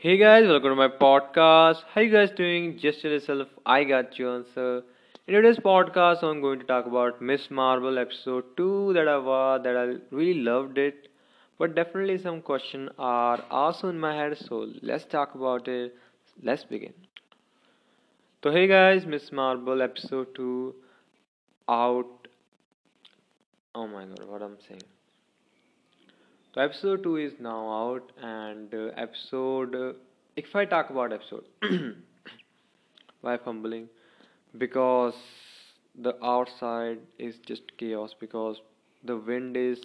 Hey guys, welcome to my podcast. How you guys doing? Just yourself I got your answer. In today's podcast, I'm going to talk about Miss Marvel episode 2 that I watched, that I really loved it. But definitely some questions are also in my head, so let's talk about it. Let's begin. So hey guys, Miss Marvel episode 2 out. Oh my god, what I'm saying. So episode 2 is now out and uh, episode uh, if I talk about episode why fumbling? Because the outside is just chaos because the wind is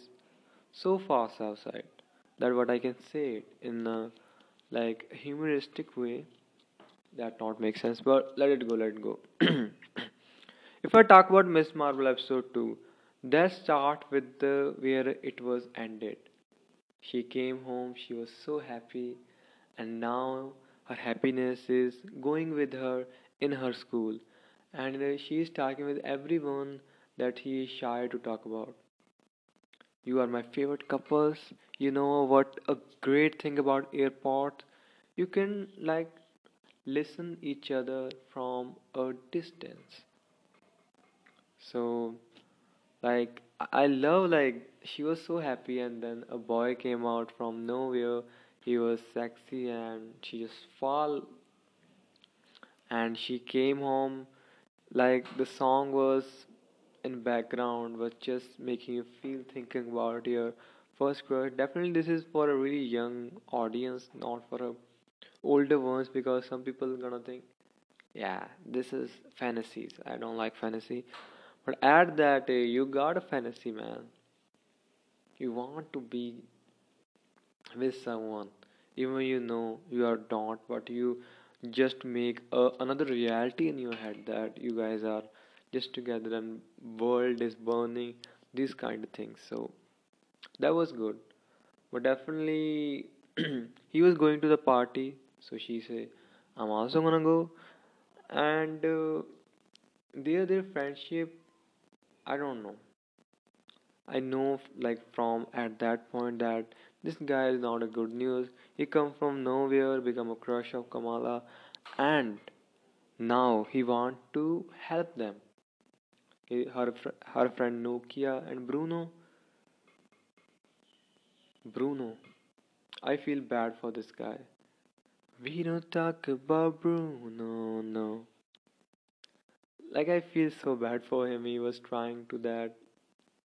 so fast outside that what I can say it in a like humoristic way that not make sense but let it go let it go. If I talk about Miss Marvel episode 2 let's start with the where it was ended she came home, she was so happy, and now her happiness is going with her in her school. And uh, she is talking with everyone that he is shy to talk about. You are my favorite couples. You know what a great thing about airport? You can like listen each other from a distance. So like I love like she was so happy and then a boy came out from nowhere. He was sexy and she just fall and she came home like the song was in background was just making you feel thinking about your first crush. Definitely this is for a really young audience, not for a older ones because some people gonna think yeah this is fantasies. I don't like fantasy but at that uh, you got a fantasy, man. You want to be with someone, even you know you are not, but you just make a, another reality in your head that you guys are just together and world is burning. These kind of things. So that was good. But definitely, he was going to the party. So she said, "I'm also gonna go." And uh, their their friendship I don't know. I know like from at that point that this guy is not a good news. He come from nowhere, become a crush of Kamala, and now he want to help them. He- Her her friend Nakia and Bruno. Bruno, I feel bad for this guy. We don't talk about Bruno, no. Like I feel so bad for him. He was trying to that.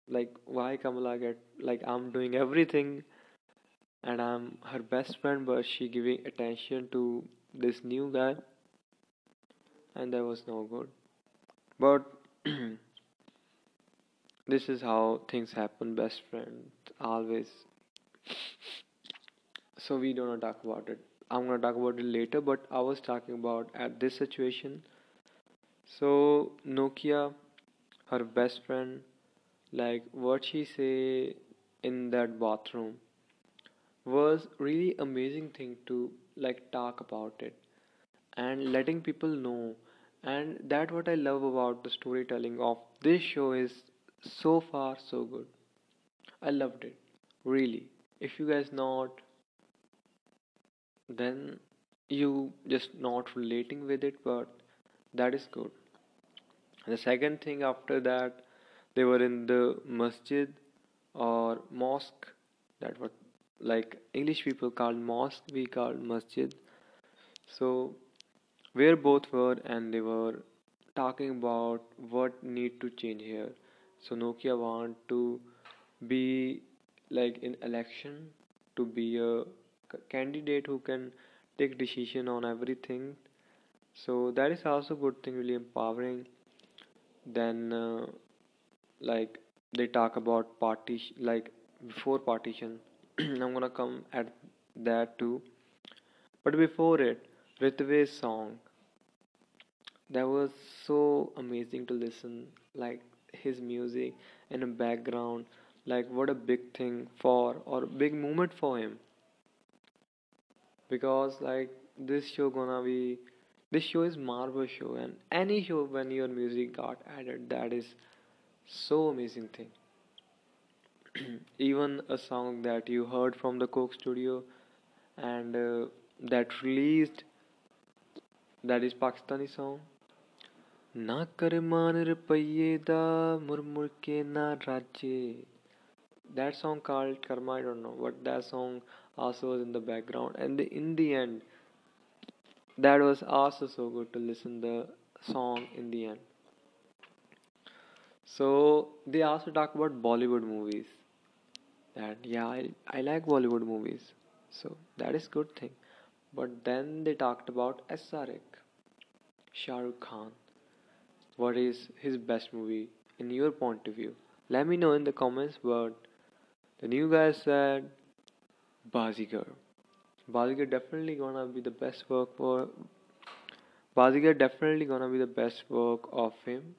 Like why Kamala get like I'm doing everything and I'm her best friend, but she giving attention to this new guy, and that was no good. But this is how things happen, best friend always. So we don't talk about it. I'm gonna talk about it later, but I was talking about at this situation. So Nakia, her best friend, like what she say in that bathroom was really amazing thing to like talk about it and letting people know. And that what i love about the storytelling of this show is so far so good. I loved it really. If you guys not then you just not relating with it but that is good the second thing after that they were in the masjid or mosque. That what like english people called mosque we called masjid. So where both were and they were talking about what need to change here. So Nakia want to be like in election to be a candidate who can take decision on everything. So that is also good thing really empowering then uh, like they talk about partition like before partition. I'm gonna come at that too. But before it Ritviz's song that was so amazing to listen like his music in a background like what a big thing for or big moment for him. Because like this show gonna be this show is marvel show and any show when your music got added that is so amazing thing. Even a song that you heard from the coke studio and uh, that released that is pakistani song Na ਕਰ ਮਾਨ ਰੁਪਈਏ ਦਾ ਮੁਰਮੁਰ ਕੇ ਨਾ that song called karma i don't know but that song also was in the background and in the end that was also so good to listen the song in the end. So they also talk about bollywood movies. That yeah I, I like bollywood movies. So that is good thing. But then they talked about srk shah rukh khan. What is his best movie in your point of view? Let me know in the comments but the new guy said Bazigar. Bazigar definitely gonna be the best work for Bazigar definitely gonna be the best work of him,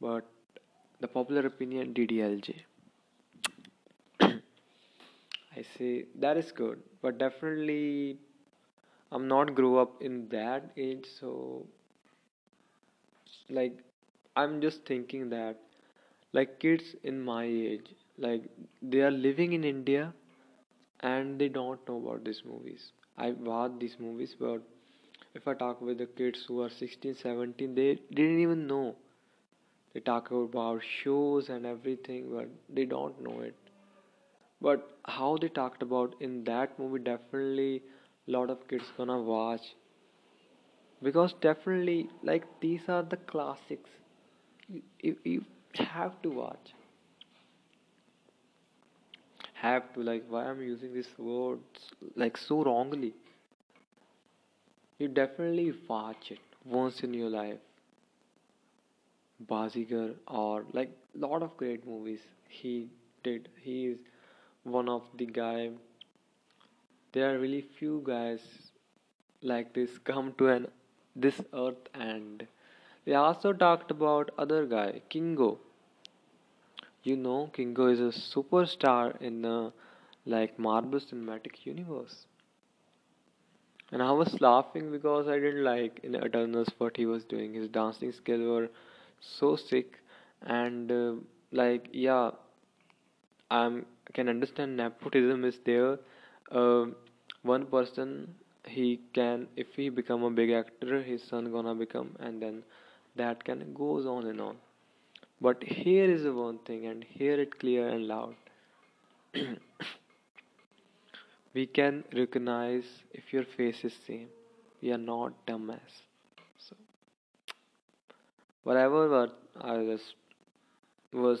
but the popular opinion DDLJ. I say that is good, but definitely I'm not grow up in that age, so like I'm just thinking that like kids in my age like they are living in india and they don't know about these movies. I watch these movies but if i talk with the kids who are 16 17 they didn't even know. They talk about shows and everything but they don't know it. But how they talked about in that movie definitely a lot of kids gonna watch. Because definitely like these are the classics. You, you, you have to watch have to like why i'm using these words like so wrongly? You definitely watch it once in your life. Bazigar or like lot of great movies. He did he is one of the guy. There are really few guys like this come to an this earth and they also talked about other guy kingo you know, Kingo is a superstar in the like Marvel Cinematic Universe. And I was laughing because I didn't like in Eternals what he was doing. His dancing skills were so sick, and uh, like yeah, I can understand nepotism is there. Uh, one person he can if he become a big actor, his son gonna become, and then that can goes on and on. But here is the one thing, and hear it clear and loud. we can recognize if your face is same. We are not dumbass. So whatever what I was was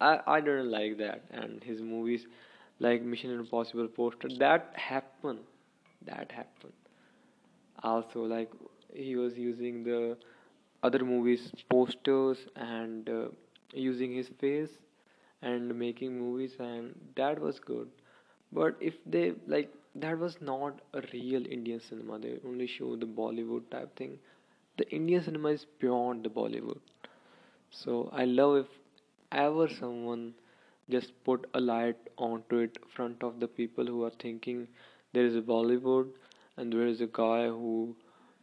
I I didn't like that and his movies like Mission Impossible poster that happened that happened also like he was using the other movies posters and uh, using his face and making movies and that was good. But if they like that was not a real indian cinema. They only show the bollywood type thing. The indian cinema is beyond the bollywood. So i love if ever someone just put a light onto it front of the people who are thinking there is a bollywood and there is a guy who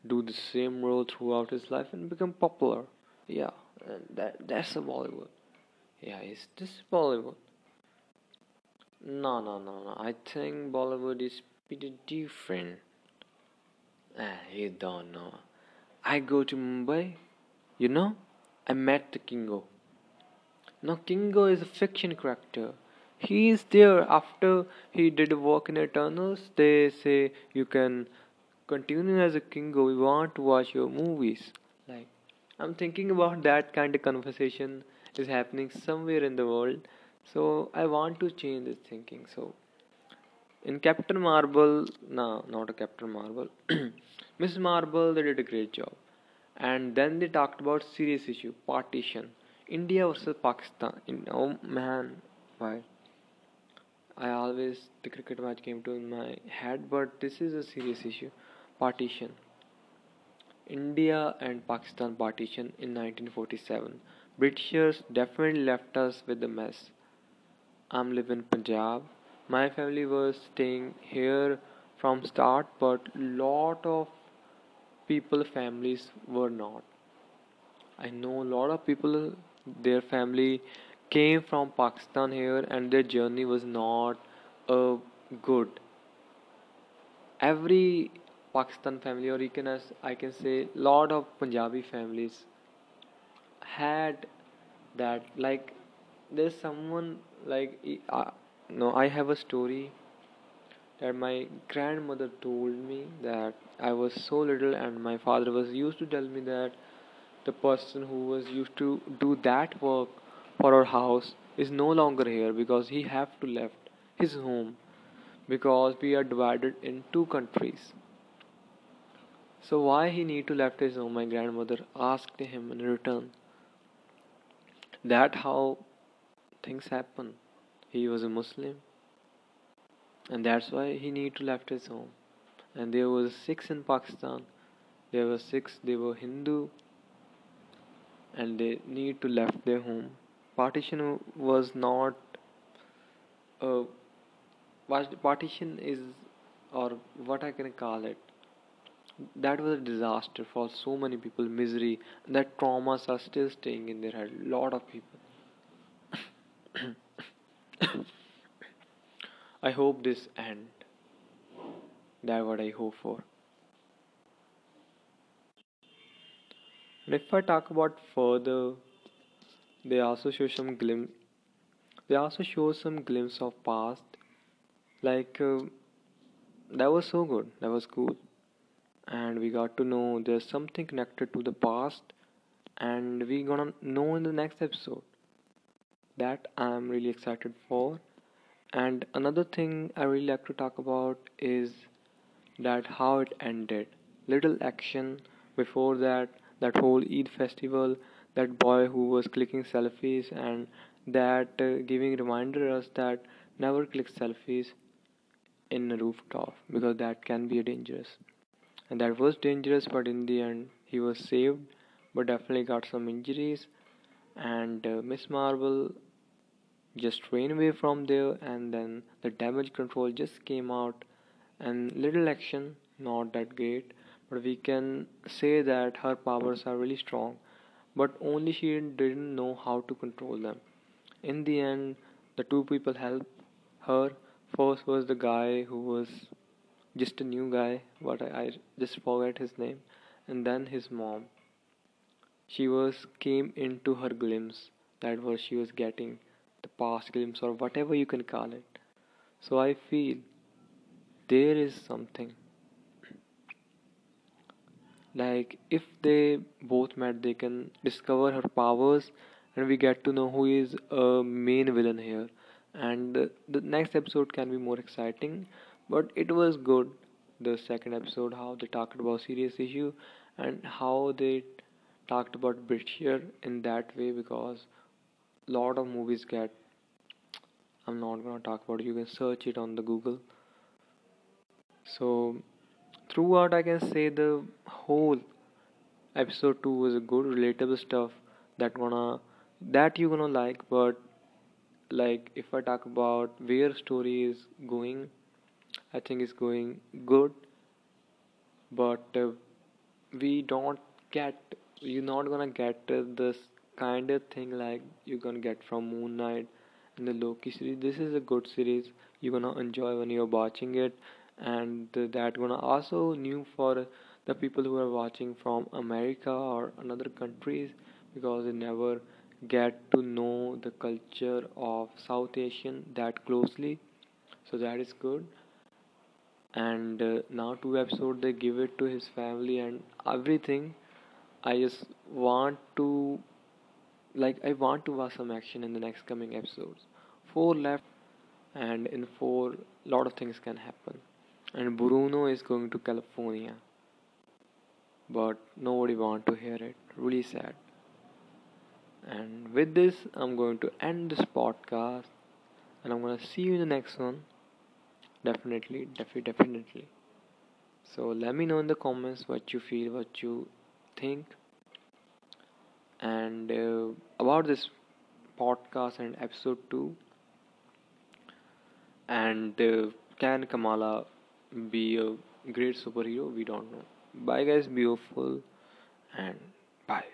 do the same role throughout his life and become popular. Yeah, and that that's a Bollywood. Yeah, is this Bollywood? No, no, no, no. I think Bollywood is pretty different. Ah, you don't know. I go to Mumbai, you know, I met the Kingo. Now, Kingo is a fiction character. He is there after he did work in Eternals. They say you can continue as a kingo we want to watch your movies. Like i'm thinking about that kind of conversation is happening somewhere in the world. So i want to change this thinking. So in captain marvel no not a captain marvel miss marvel they did a great job. And then they talked about serious issue partition. India versus pakistan. In, oh man why? I always the cricket match came to my head, but this is a serious issue partition. India and Pakistan partition in 1947 Britishers definitely left us with a mess. I'm living in Punjab. My family was staying here from start but lot of people families were not. I know a lot of people their family came from Pakistan here and their journey was not uh, good. Every Pakistan family, or you can as I can say, lot of Punjabi families had that. Like, there's someone like uh, no, I have a story that my grandmother told me that I was so little, and my father was used to tell me that the person who was used to do that work for our house is no longer here because he have to left his home because we are divided in two countries so why he need to left his home my grandmother asked him in return. That how things happen. He was a muslim and that's why he need to left his home. And there was six in pakistan. There were six they were hindu and they need to left their home. Partition was not uh, partition is or what i can call it that was a disaster for so many people misery that traumas are still staying in their head a lot of people i hope this end that what i hope for And if I talk about further, they also show some glimpse. They also show some glimpse of past. Like uh, that was so good. That was cool, and we got to know there's something connected to the past, and we gonna know in the next episode. That I'm really excited for. And another thing I really like to talk about is that how it ended. Little action before that that whole Eid festival, that boy who was clicking selfies, and that uh, giving reminder us that never click selfies in a rooftop because that can be dangerous. And that was dangerous, but in the end, he was saved, but definitely got some injuries. And uh, Miss Marvel just ran away from there, and then the damage control just came out, and little action, not that great but we can say that her powers are really strong. But only she didn't know how to control them. In the end the two people helped her. First was the guy who was just a new guy but I, I just forget his name. And then his mom. She was came into her glimpse. That was she was getting the past glimpse or whatever you can call it. So i feel there is something. Like if they both met they can discover her powers and we get to know who is a main villain here. And the next episode can be more exciting but it was good the second episode how they talked about serious issue and how they talked about Britisher in that way because lot of movies get I'm not gonna talk about it you can search it on the Google. So throughout i can say the whole episode 2 was a good relatable stuff that gonna that you gonna like but like if i talk about where story is going i think it's going good but uh, we don't get you're not gonna get uh, this kind of thing like you're gonna get from moon knight and the loki series. This is a good series. You're gonna enjoy when you're watching it and that gonna also new for the people who are watching from america or another countries because they never get to know the culture of south asian that closely. So that is good and uh, now two episodes they give it to his family and everything i just want to like i want to watch some action in the next coming episodes four left and in four lot of things can happen and Bruno is going to California. But nobody want to hear it. Really sad. And with this, I'm going to end this podcast, and I'm gonna see you in the next one. Definitely, definitely, definitely. So let me know in the comments what you feel, what you think, and uh, about this podcast and episode two. And uh, can Kamala be a great superhero? We don't know. Bye guys. Be hopeful. And bye